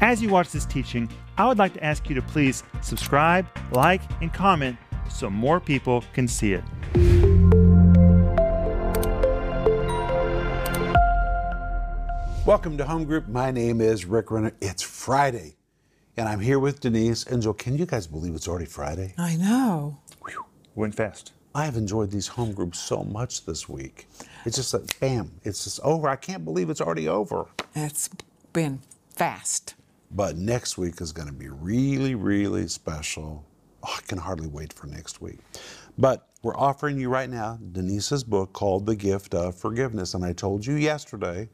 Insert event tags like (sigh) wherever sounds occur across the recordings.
As you watch this teaching, I would like to ask you to please subscribe, like, and comment so more people can see it. Welcome to Home Group. My name is Rick Renner. It's Friday, and I'm here with Denise and Joel. Can you guys believe it's already Friday? I know. Went fast. I have enjoyed these home groups so much this week. It's just like, bam, it's just over. I can't believe it's already over. It's been fast. But next week is going to be really, really special. Oh, I can hardly wait for next week. But we're offering you right now Denise's book called The Gift of Forgiveness. And I told you yesterday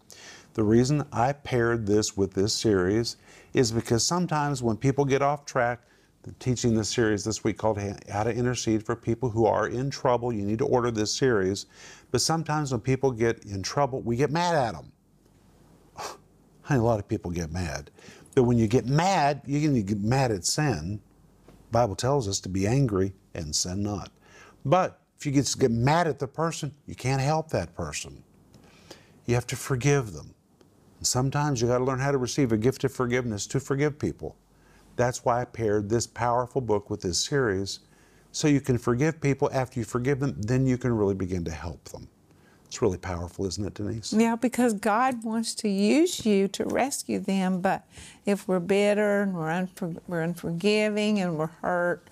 the reason I paired this with this series is because sometimes when people get off track, teaching this series this week called How to Intercede for People Who Are in Trouble, you need to order this series. But sometimes when people get in trouble, we get mad at them. (sighs) a lot of people get mad. But when you get mad, you can get mad at sin. The Bible tells us to be angry and sin not. But if you get, get mad at the person, you can't help that person. You have to forgive them. And sometimes you got to learn how to receive a gift of forgiveness to forgive people. That's why I paired this powerful book with this series so you can forgive people. After you forgive them, then you can really begin to help them. It's really powerful, isn't it, Denise? Yeah, because God wants to use you to rescue them. But if we're bitter and we're, unfor- we're unforgiving and we're hurt,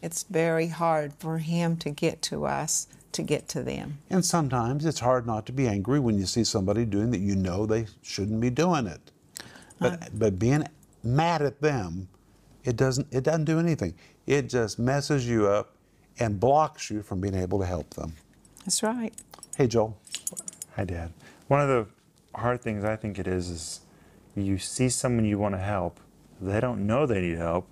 it's very hard for Him to get to us, to get to them. And sometimes it's hard not to be angry when you see somebody doing that you know they shouldn't be doing it. But, uh, but being mad at them, it doesn't, it doesn't do anything. It just messes you up and blocks you from being able to help them. That's right. Hey, Joel. Hi, Dad. One of the hard things I think it is is you see someone you want to help, they don't know they need help,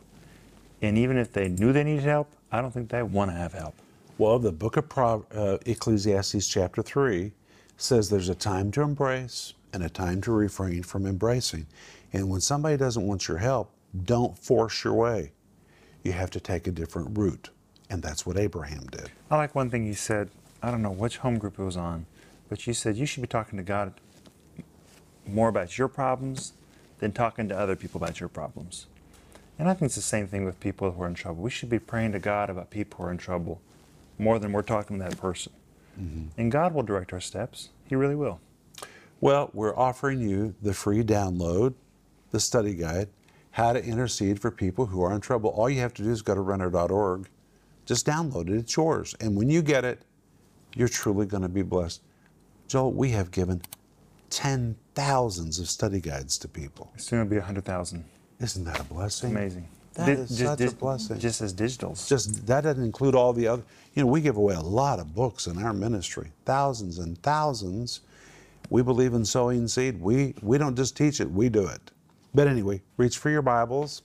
and even if they knew they needed help, I don't think they want to have help. Well, the book of Pro- uh, Ecclesiastes, chapter 3, says there's a time to embrace and a time to refrain from embracing. And when somebody doesn't want your help, don't force your way. You have to take a different route. And that's what Abraham did. I like one thing you said. I don't know which home group it was on, but you said you should be talking to God more about your problems than talking to other people about your problems. And I think it's the same thing with people who are in trouble. We should be praying to God about people who are in trouble more than we're talking to that person. Mm-hmm. And God will direct our steps. He really will. Well, we're offering you the free download, the study guide, How to Intercede for People Who Are in Trouble. All you have to do is go to renner.org. Just download it, it's yours. And when you get it, you're truly going to be blessed. Joel, we have given ten thousands of study guides to people. Soon it'll be 100,000. Isn't that a blessing? Amazing. That Di- is just, such a just- blessing. Just as digitals. Just that doesn't include all the other. You know, we give away a lot of books in our ministry, thousands and thousands. We believe in sowing seed. We we don't just teach it, we do it. But anyway, reach for your Bibles.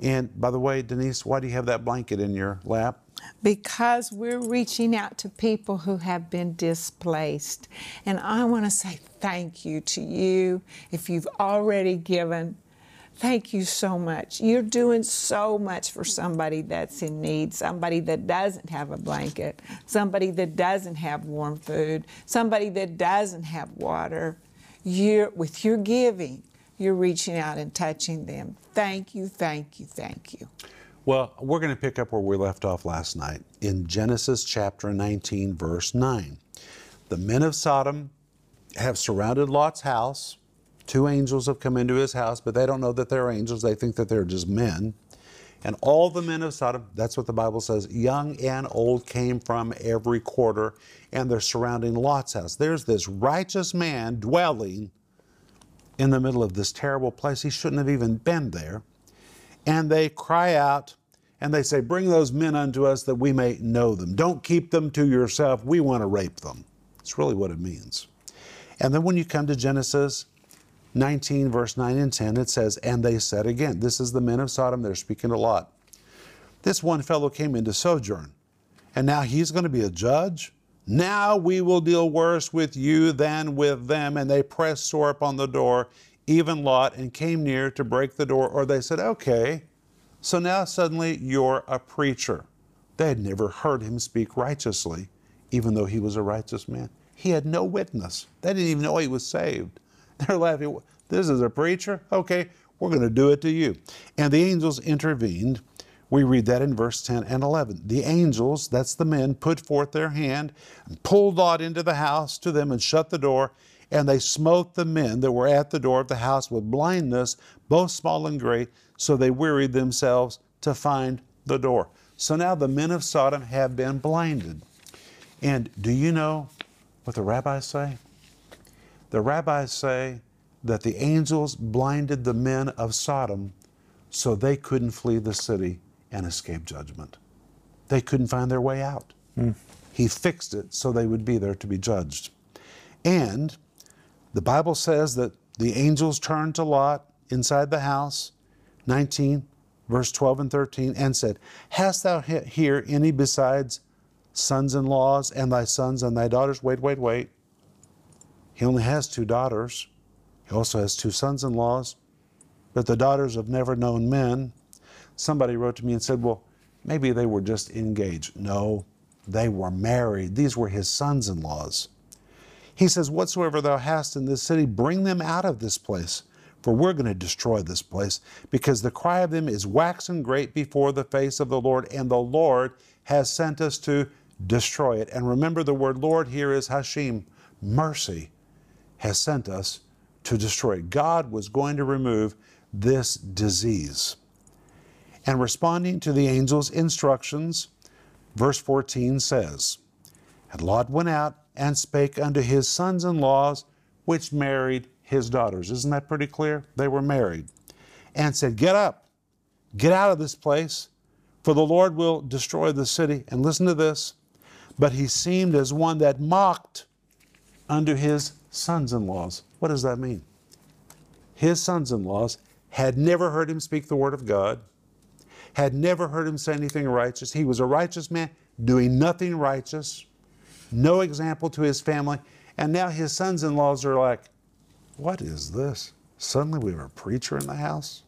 And by the way, Denise, why do you have that blanket in your lap? Because we're reaching out to people who have been displaced. And I want to say thank you to you if you've already given. Thank you so much. You're doing so much for somebody that's in need, somebody that doesn't have a blanket, somebody that doesn't have warm food, somebody that doesn't have water. You're, with your giving, you're reaching out and touching them. Thank you, thank you, thank you. Well, we're going to pick up where we left off last night in Genesis chapter 19, verse 9. The men of Sodom have surrounded Lot's house. Two angels have come into his house, but they don't know that they're angels. They think that they're just men. And all the men of Sodom, that's what the Bible says, young and old came from every quarter, and they're surrounding Lot's house. There's this righteous man dwelling in the middle of this terrible place. He shouldn't have even been there and they cry out and they say, Bring those men unto us that we may know them. Don't keep them to yourself. We want to rape them. That's really what it means. And then when you come to Genesis 19, verse 9 and 10, it says, And they said again, This is the men of Sodom, they're speaking a lot. This one fellow came into sojourn, and now he's going to be a judge. Now we will deal worse with you than with them. And they pressed sore upon the door, even Lot, and came near to break the door. Or they said, Okay, so now suddenly you're a preacher. They had never heard him speak righteously, even though he was a righteous man. He had no witness. They didn't even know he was saved. (laughs) They're laughing. This is a preacher? Okay, we're going to do it to you. And the angels intervened. We read that in verse 10 and 11. The angels, that's the men, put forth their hand and pulled Lot into the house to them and shut the door. And they smote the men that were at the door of the house with blindness, both small and great, so they wearied themselves to find the door. So now the men of Sodom have been blinded. And do you know what the rabbis say? The rabbis say that the angels blinded the men of Sodom so they couldn't flee the city and escape judgment. They couldn't find their way out. Hmm. He fixed it so they would be there to be judged. And the Bible says that the angels turned to Lot inside the house, 19, verse 12 and 13, and said, Hast thou here any besides sons in laws and thy sons and thy daughters? Wait, wait, wait. He only has two daughters. He also has two sons in laws, but the daughters have never known men. Somebody wrote to me and said, Well, maybe they were just engaged. No, they were married. These were his sons in laws. He says, Whatsoever thou hast in this city, bring them out of this place, for we're going to destroy this place, because the cry of them is waxen great before the face of the Lord, and the Lord has sent us to destroy it. And remember, the word Lord here is Hashem, mercy, has sent us to destroy it. God was going to remove this disease. And responding to the angel's instructions, verse 14 says, And Lot went out and spake unto his sons in laws, which married his daughters. Isn't that pretty clear? They were married. And said, Get up, get out of this place, for the Lord will destroy the city. And listen to this. But he seemed as one that mocked unto his sons in laws. What does that mean? His sons in laws had never heard him speak the word of God, had never heard him say anything righteous. He was a righteous man, doing nothing righteous, no example to his family. And now his sons in laws are like, What is this? Suddenly we have a preacher in the house?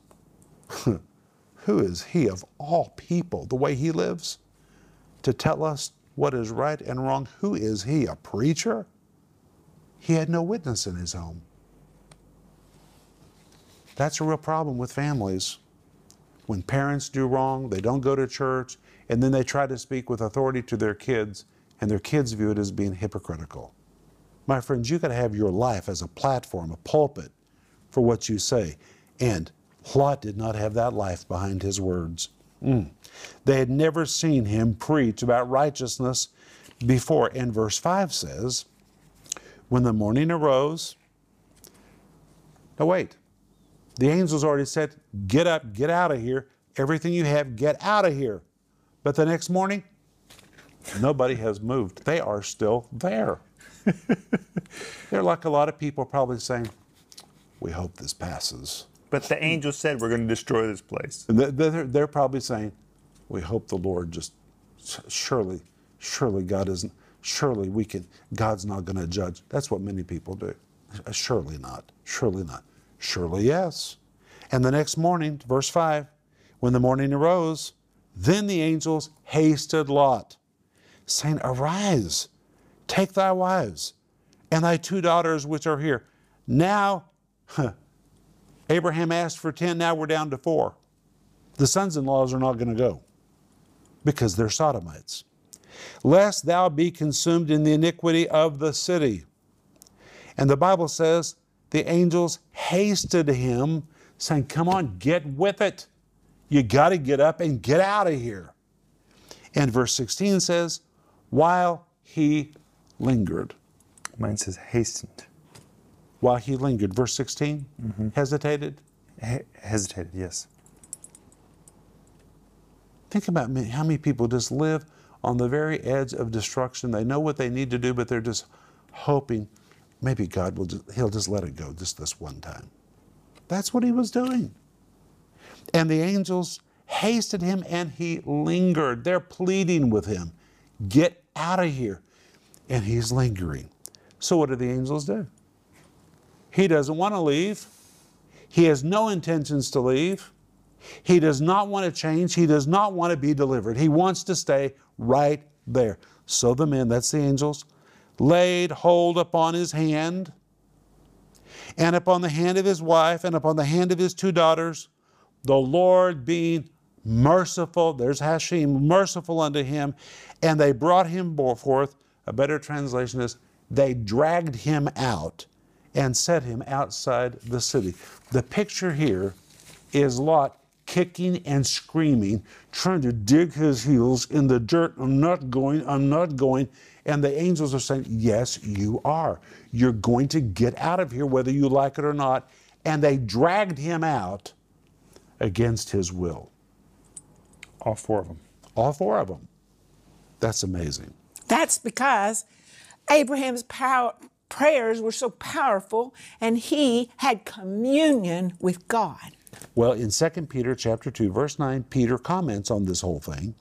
(laughs) Who is he of all people, the way he lives, to tell us what is right and wrong? Who is he, a preacher? He had no witness in his home. That's a real problem with families. When parents do wrong, they don't go to church, and then they try to speak with authority to their kids, and their kids view it as being hypocritical. My friends, you got to have your life as a platform, a pulpit for what you say. And Lot did not have that life behind his words. Mm. They had never seen him preach about righteousness before. And verse 5 says, When the morning arose, now wait, the angels already said, Get up, get out of here. Everything you have, get out of here. But the next morning, nobody has moved. They are still there. (laughs) They're like a lot of people probably saying, We hope this passes. But the angel said we're going to destroy this place. They're, they're probably saying, We hope the Lord just, surely, surely God isn't, surely we can, God's not going to judge. That's what many people do. Uh, surely not, surely not, surely yes. And the next morning, verse 5, when the morning arose, then the angels hasted Lot, saying, Arise, take thy wives and thy two daughters which are here. Now, Abraham asked for 10, now we're down to four. The sons in laws are not going to go because they're sodomites. Lest thou be consumed in the iniquity of the city. And the Bible says the angels hasted him, saying, Come on, get with it. You got to get up and get out of here. And verse 16 says, While he lingered. Mine says hastened. While he lingered. Verse 16, mm-hmm. hesitated. He- hesitated, yes. Think about me, how many people just live on the very edge of destruction. They know what they need to do, but they're just hoping maybe God will just, he'll just let it go just this one time. That's what he was doing. And the angels hasted him and he lingered. They're pleading with him, get out of here. And he's lingering. So what do the angels do? He doesn't want to leave. He has no intentions to leave. He does not want to change. He does not want to be delivered. He wants to stay right there. So the men, that's the angels, laid hold upon his hand and upon the hand of his wife, and upon the hand of his two daughters, the Lord being merciful, there's Hashem, merciful unto him, and they brought him forth. A better translation is, they dragged him out and set him outside the city. The picture here is Lot kicking and screaming, trying to dig his heels in the dirt. I'm not going, I'm not going. And the angels are saying, Yes, you are. You're going to get out of here whether you like it or not. And they dragged him out against his will. All four of them. All four of them. That's amazing. That's because Abraham's power, prayers were so powerful and he had communion with God. Well, in 2 Peter chapter 2 verse 9, Peter comments on this whole thing.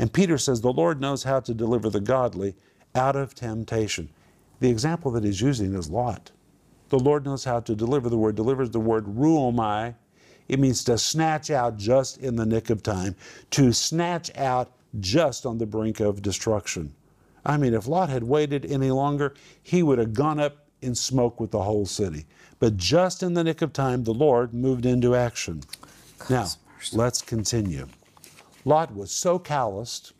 And Peter says the Lord knows how to deliver the godly out of temptation. The example that he's using is Lot. The Lord knows how to deliver. The word delivers the word rhuomai. It means to snatch out just in the nick of time, to snatch out just on the brink of destruction. I mean, if Lot had waited any longer, he would have gone up in smoke with the whole city. But just in the nick of time, the Lord moved into action. Now, let's continue. Lot was so calloused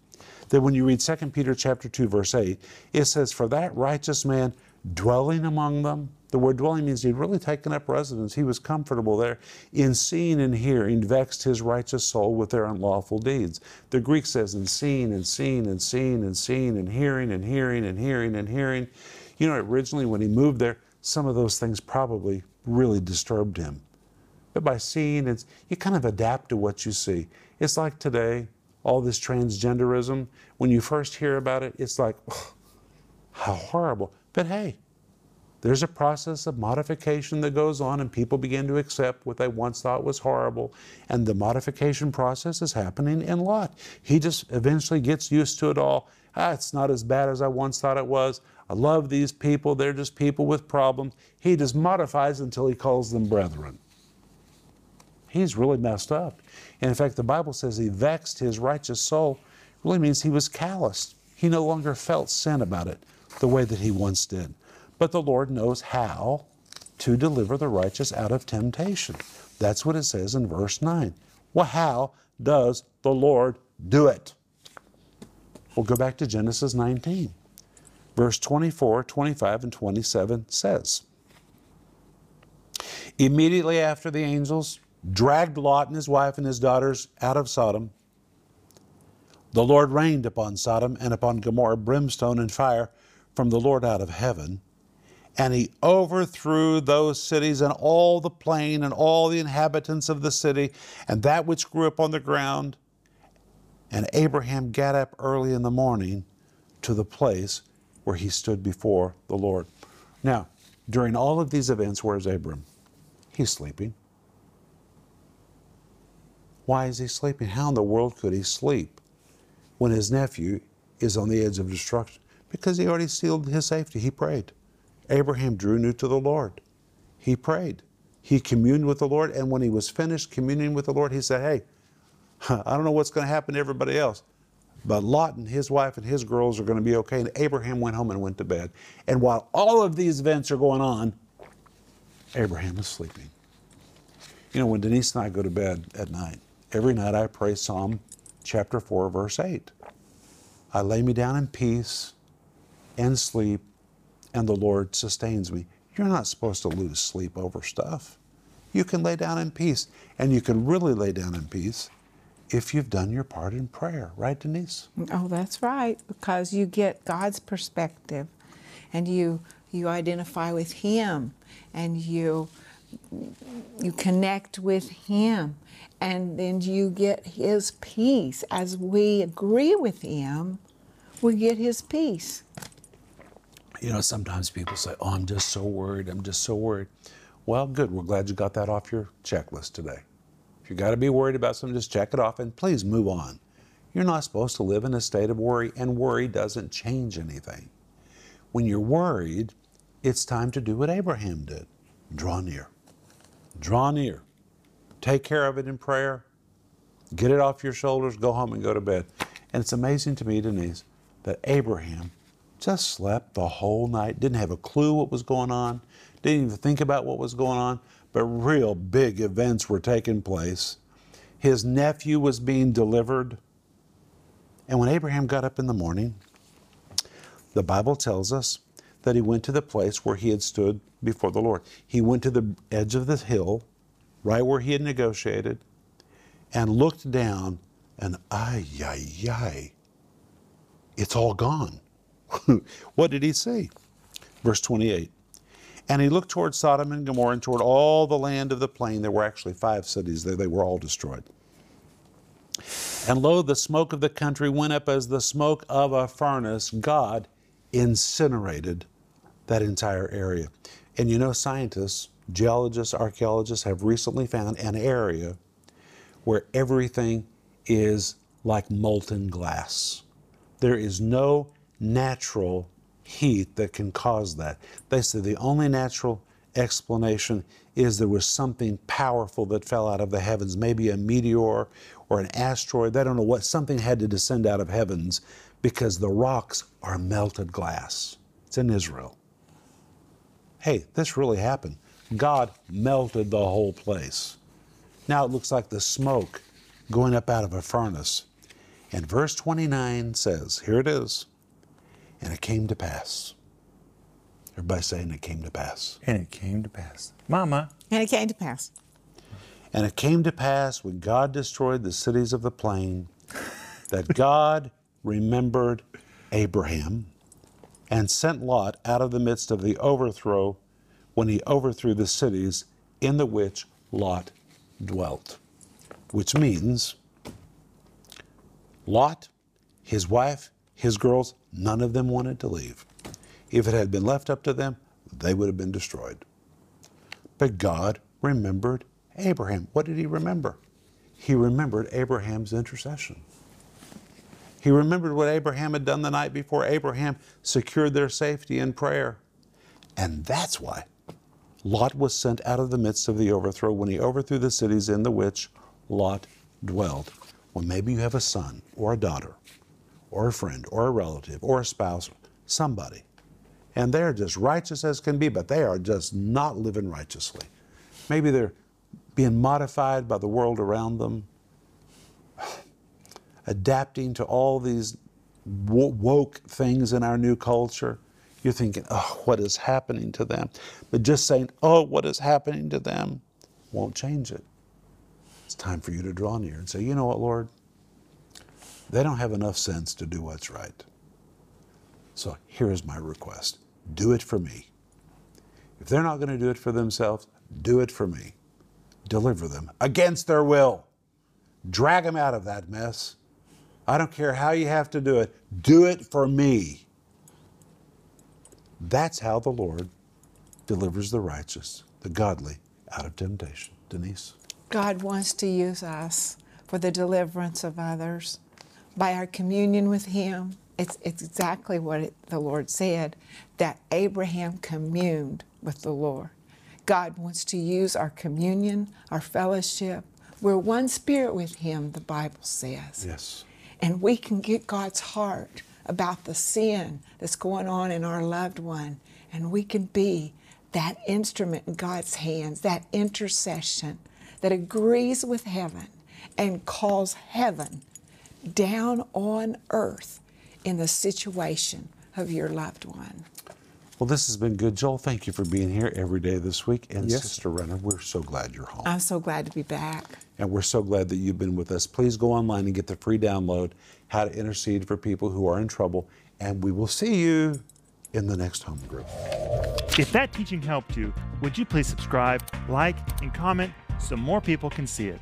that when you read 2 Peter chapter 2 verse 8, it says for that righteous man dwelling among them, the word dwelling means he'd really taken up residence. He was comfortable there. In seeing and hearing, vexed his righteous soul with their unlawful deeds. The Greek says in seeing and seeing and seeing and seeing and hearing and hearing and hearing and hearing. You know, originally when he moved there, some of those things probably really disturbed him. But by seeing, it's, you kind of adapt to what you see. It's like today, all this transgenderism. When you first hear about it, it's like, oh, how horrible. But hey, there's a process of modification that goes on, and people begin to accept what they once thought was horrible. And the modification process is happening in Lot. He just eventually gets used to it all. Ah, it's not as bad as I once thought it was. I love these people. They're just people with problems. He just modifies until he calls them brethren. He's really messed up. And in fact, the Bible says he vexed his righteous soul. It really means he was calloused. He no longer felt sin about it the way that he once did. But the Lord knows how to deliver the righteous out of temptation. That's what it says in verse 9. Well, how does the Lord do it? We'll go back to Genesis 19. Verse 24, 25, and 27 says Immediately after the angels dragged Lot and his wife and his daughters out of Sodom, the Lord rained upon Sodom and upon Gomorrah brimstone and fire from the Lord out of heaven and he overthrew those cities and all the plain and all the inhabitants of the city and that which grew up on the ground. And Abraham got up early in the morning to the place where he stood before the Lord. Now, during all of these events, where's Abram? He's sleeping. Why is he sleeping? How in the world could he sleep when his nephew is on the edge of destruction? Because he already sealed his safety. He prayed. Abraham drew near to the Lord. He prayed. He communed with the Lord, and when he was finished communing with the Lord, he said, Hey, I don't know what's going to happen to everybody else, but Lot and his wife and his girls are going to be okay. And Abraham went home and went to bed. And while all of these events are going on, Abraham is sleeping. You know, when Denise and I go to bed at night, every night I pray Psalm chapter 4, verse 8. I lay me down in peace and sleep and the Lord sustains me. You're not supposed to lose sleep over stuff. You can lay down in peace, and you can really lay down in peace if you've done your part in prayer, right, Denise? Oh, that's right, because you get God's perspective and you you identify with him and you you connect with him and then you get his peace as we agree with him we get his peace you know, sometimes people say, Oh, I'm just so worried. I'm just so worried. Well, good. We're glad you got that off your checklist today. If you got to be worried about something, just check it off and please move on. You're not supposed to live in a state of worry, and worry doesn't change anything. When you're worried, it's time to do what Abraham did draw near. Draw near. Take care of it in prayer. Get it off your shoulders, go home and go to bed. And it's amazing to me, Denise, that Abraham just slept the whole night, didn't have a clue what was going on, didn't even think about what was going on, but real big events were taking place. His nephew was being delivered. And when Abraham got up in the morning, the Bible tells us that he went to the place where he had stood before the Lord. He went to the edge of the hill, right where he had negotiated, and looked down, and ay, ay, ay, it's all gone. (laughs) what did he see? Verse 28. And he looked toward Sodom and Gomorrah and toward all the land of the plain. There were actually five cities there, they were all destroyed. And lo, the smoke of the country went up as the smoke of a furnace. God incinerated that entire area. And you know, scientists, geologists, archaeologists have recently found an area where everything is like molten glass. There is no natural heat that can cause that. They say the only natural explanation is there was something powerful that fell out of the heavens, maybe a meteor or an asteroid. They don't know what, something had to descend out of heavens because the rocks are melted glass. It's in Israel. Hey, this really happened. God melted the whole place. Now it looks like the smoke going up out of a furnace. And verse 29 says, here it is, and it came to pass. Everybody saying it came to pass. And it came to pass. Mama. And it came to pass. And it came to pass when God destroyed the cities of the plain that God remembered Abraham and sent Lot out of the midst of the overthrow when he overthrew the cities in the which Lot dwelt. Which means Lot, his wife, his girls, none of them wanted to leave. If it had been left up to them, they would have been destroyed. But God remembered Abraham. What did he remember? He remembered Abraham's intercession. He remembered what Abraham had done the night before. Abraham secured their safety in prayer. And that's why Lot was sent out of the midst of the overthrow when he overthrew the cities in the which Lot dwelled. Well, maybe you have a son or a daughter or a friend or a relative or a spouse, somebody, and they're just righteous as can be, but they are just not living righteously. Maybe they're being modified by the world around them, (sighs) adapting to all these woke things in our new culture. You're thinking, oh, what is happening to them? But just saying, oh, what is happening to them won't change it. It's time for you to draw near and say, you know what, Lord? They don't have enough sense to do what's right. So here is my request do it for me. If they're not going to do it for themselves, do it for me. Deliver them against their will. Drag them out of that mess. I don't care how you have to do it, do it for me. That's how the Lord delivers the righteous, the godly, out of temptation. Denise? God wants to use us for the deliverance of others by our communion with Him. It's, it's exactly what it, the Lord said that Abraham communed with the Lord. God wants to use our communion, our fellowship. We're one spirit with Him, the Bible says. Yes. And we can get God's heart about the sin that's going on in our loved one. And we can be that instrument in God's hands, that intercession that agrees with heaven and calls heaven down on earth in the situation of your loved one. Well, this has been good, Joel. Thank you for being here every day this week. And Yes. Sister Renner, we're so glad you're home. I'm so glad to be back. and we're so glad that you've been with us. Please go online and get the free download, How to Intercede for People Who Are in Trouble. And we will see you in the next home group. If that teaching helped you, would you please subscribe, like, and comment so more people can see it?